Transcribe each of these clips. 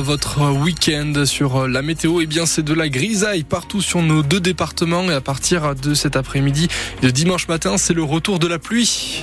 votre week-end sur euh, la météo, eh bien c'est de la grisaille partout sur nos deux départements et à partir de cet après-midi de dimanche matin, c'est le retour de la pluie.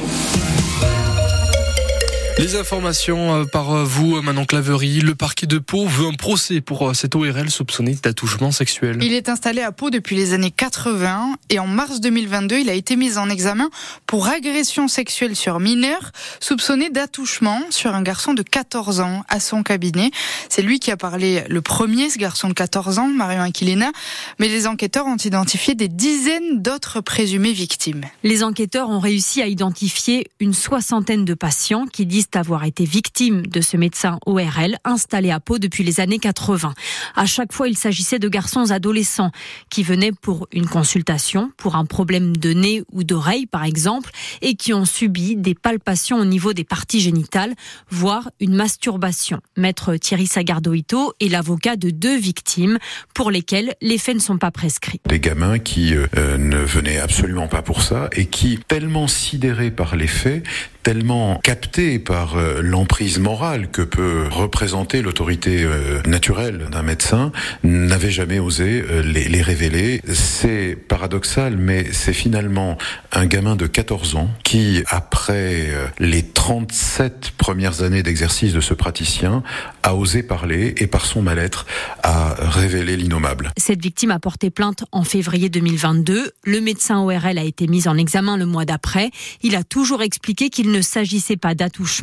Les informations euh, par euh, vous, euh, Manon Claverie. Le parquet de Pau veut un procès pour cet ORL soupçonné d'attouchement sexuel. Il est installé à Pau depuis les années 80 et en mars 2022, il a été mis en examen pour agression sexuelle sur mineur, soupçonné d'attouchement sur un garçon de 14 ans à son cabinet. C'est lui qui a parlé le premier, ce garçon de 14 ans, Marion Aquilina. Mais les enquêteurs ont identifié des dizaines d'autres présumées victimes. Les enquêteurs ont réussi à identifier une soixantaine de patients qui disent avoir été victime de ce médecin ORL installé à Pau depuis les années 80. À chaque fois, il s'agissait de garçons adolescents qui venaient pour une consultation, pour un problème de nez ou d'oreille par exemple, et qui ont subi des palpations au niveau des parties génitales, voire une masturbation. Maître Thierry Sagardoito est l'avocat de deux victimes pour lesquelles les faits ne sont pas prescrits. Des gamins qui euh, euh, ne venaient absolument pas pour ça et qui, tellement sidérés par les faits, tellement captés par euh, l'emprise morale que peut représenter l'autorité euh, naturelle d'un médecin, n'avaient jamais osé euh, les, les révéler. C'est paradoxal, mais c'est finalement un gamin de 14 ans qui, après les 37 premières années d'exercice de ce praticien, a osé parler et par son mal-être a révélé l'innommable. Cette victime a porté plainte en février 2022. Le médecin ORL a été mis en examen le mois d'après. Il a toujours expliqué qu'il ne s'agissait pas d'attouchement,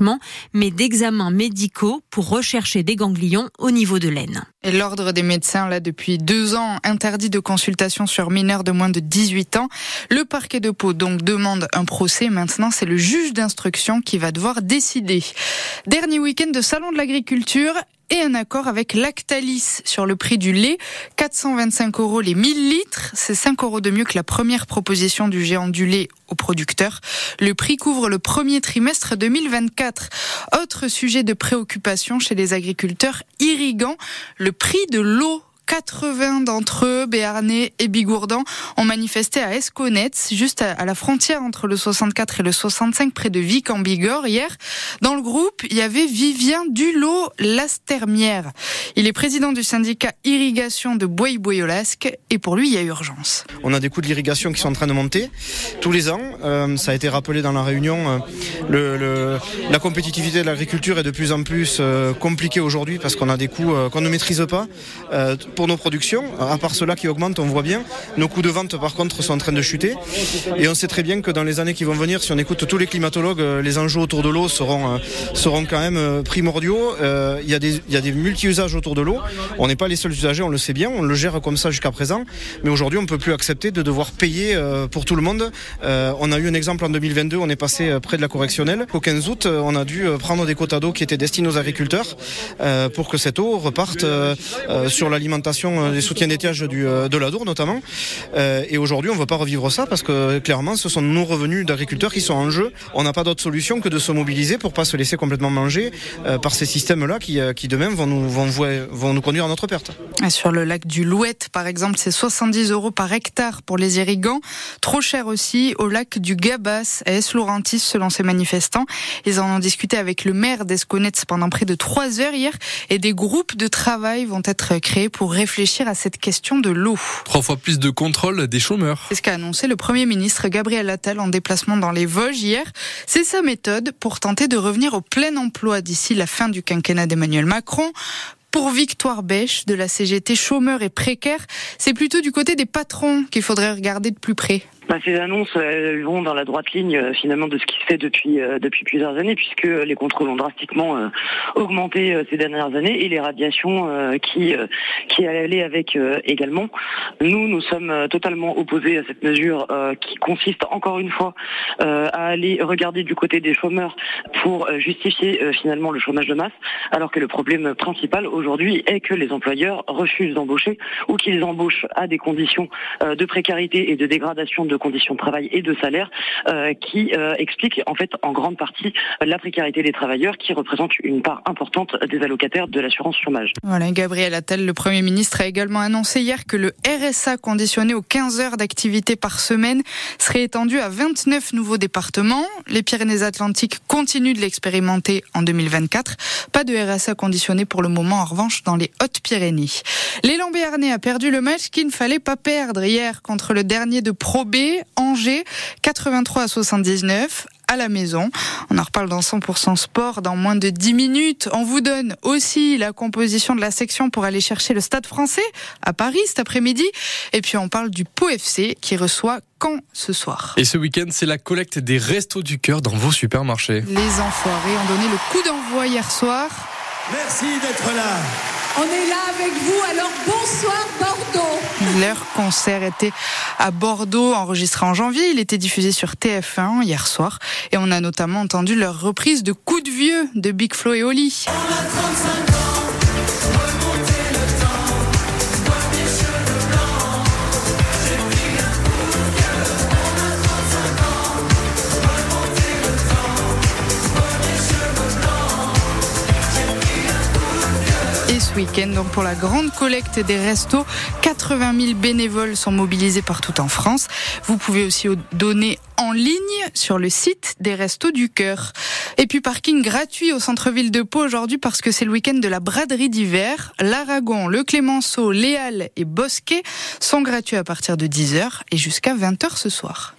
mais d'examens médicaux pour rechercher des ganglions au niveau de l'aine. Et l'ordre des médecins, là, depuis deux ans, interdit de consultation sur mineurs de moins de 18 ans. Le parquet de Pau, donc, demande un procès. Maintenant, c'est le juge d'instruction qui va devoir décider. Dernier week-end de Salon de l'Agriculture et un accord avec Lactalis sur le prix du lait. 425 euros les 1000 litres. C'est 5 euros de mieux que la première proposition du géant du lait aux producteurs. Le prix couvre le premier trimestre 2024. Autre sujet de préoccupation chez les agriculteurs irrigants, le prix de l'eau 80 d'entre eux, Béarnais et Bigourdan, ont manifesté à Esconetz, juste à la frontière entre le 64 et le 65, près de Vic en Bigorre. Hier, dans le groupe, il y avait Vivien Dulot Lastermière. Il est président du syndicat irrigation de Boy-Boyolasque et pour lui, il y a urgence. On a des coûts de l'irrigation qui sont en train de monter tous les ans. Euh, ça a été rappelé dans la réunion. Euh, la compétitivité de l'agriculture est de plus en plus euh, compliquée aujourd'hui parce qu'on a des coûts qu'on ne maîtrise pas. Pour nos productions. À part cela qui augmente, on voit bien. Nos coûts de vente, par contre, sont en train de chuter. Et on sait très bien que dans les années qui vont venir, si on écoute tous les climatologues, euh, les enjeux autour de l'eau seront, euh, seront quand même euh, primordiaux. Il y a des, il y a des multi-usages autour de l'eau. On n'est pas les seuls usagers, on le sait bien. On le gère comme ça jusqu'à présent. Mais aujourd'hui, on ne peut plus accepter de devoir payer pour tout le monde. On a eu un exemple en 2022. On est passé près de la correctionnelle. Au 15 août, on a dû prendre des quotas d'eau qui étaient destinés aux agriculteurs pour que cette eau reparte sur l'alimentation euh, des soutiens d'étiage du, euh, de la Dour notamment. Euh, et aujourd'hui, on ne veut pas revivre ça parce que clairement, ce sont nos revenus d'agriculteurs qui sont en jeu. On n'a pas d'autre solution que de se mobiliser pour pas se laisser complètement manger par ces systèmes-là qui, qui demain vont nous, vont, vont nous conduire à notre perte. Sur le lac du Louette, par exemple, c'est 70 euros par hectare pour les irrigants. Trop cher aussi au lac du Gabas, à Es-Laurentis, selon ces manifestants. Ils en ont discuté avec le maire d'Esconetz pendant près de trois heures hier et des groupes de travail vont être créés pour réfléchir à cette question de l'eau. Trois fois plus de contrôle des chômeurs. C'est ce qu'a annoncé le Premier ministre Gabriel Attal en déplacement dans les Vosges hier. C'est sa méthode pour tenter de revenir au plein emploi d'ici la fin du quinquennat d'Emmanuel Macron. Pour Victoire Bêche de la CGT chômeurs et précaires, c'est plutôt du côté des patrons qu'il faudrait regarder de plus près. Bah, ces annonces elles vont dans la droite ligne euh, finalement de ce qui se fait depuis euh, depuis plusieurs années puisque les contrôles ont drastiquement euh, augmenté ces dernières années et les radiations qui qui allaient avec également. Nous nous sommes totalement opposés à cette mesure qui consiste encore une fois à aller regarder du côté des chômeurs pour justifier finalement le chômage de masse alors que le problème principal aujourd'hui est que les employeurs refusent d'embaucher ou qu'ils embauchent à des conditions de précarité et de dégradation de conditions de travail et de salaire qui explique en fait en grande partie la précarité des travailleurs qui représente une part importante des allocataires de l'assurance chômage. Voilà, Gabriel Attal, le Premier ministre, a également annoncé hier que le RSA conditionné aux 15 heures d'activité par semaine serait étendu à 29 nouveaux départements. Les Pyrénées-Atlantiques continuent de l'expérimenter en 2024. Pas de RSA conditionné pour le moment, en revanche, dans les Hautes-Pyrénées. L'élan béarnais a perdu le match qu'il ne fallait pas perdre hier contre le dernier de Pro B, Angers, 83 à 79 à la maison. On en reparle dans 100% sport dans moins de 10 minutes. On vous donne aussi la composition de la section pour aller chercher le stade français à Paris cet après-midi. Et puis on parle du Pau FC qui reçoit quand ce soir. Et ce week-end, c'est la collecte des restos du cœur dans vos supermarchés. Les enfoirés ont donné le coup d'envoi hier soir. Merci d'être là. On est là avec vous, alors bonsoir Bordeaux. Leur concert était à Bordeaux, enregistré en janvier. Il était diffusé sur TF1 hier soir. Et on a notamment entendu leur reprise de Coup de vieux de Big Flo et Oli. Week-end. Donc pour la grande collecte des restos, 80 000 bénévoles sont mobilisés partout en France. Vous pouvez aussi donner en ligne sur le site des Restos du Cœur. Et puis parking gratuit au centre-ville de Pau aujourd'hui parce que c'est le week-end de la braderie d'hiver. L'Aragon, le Clémenceau, Léal et Bosquet sont gratuits à partir de 10h et jusqu'à 20h ce soir.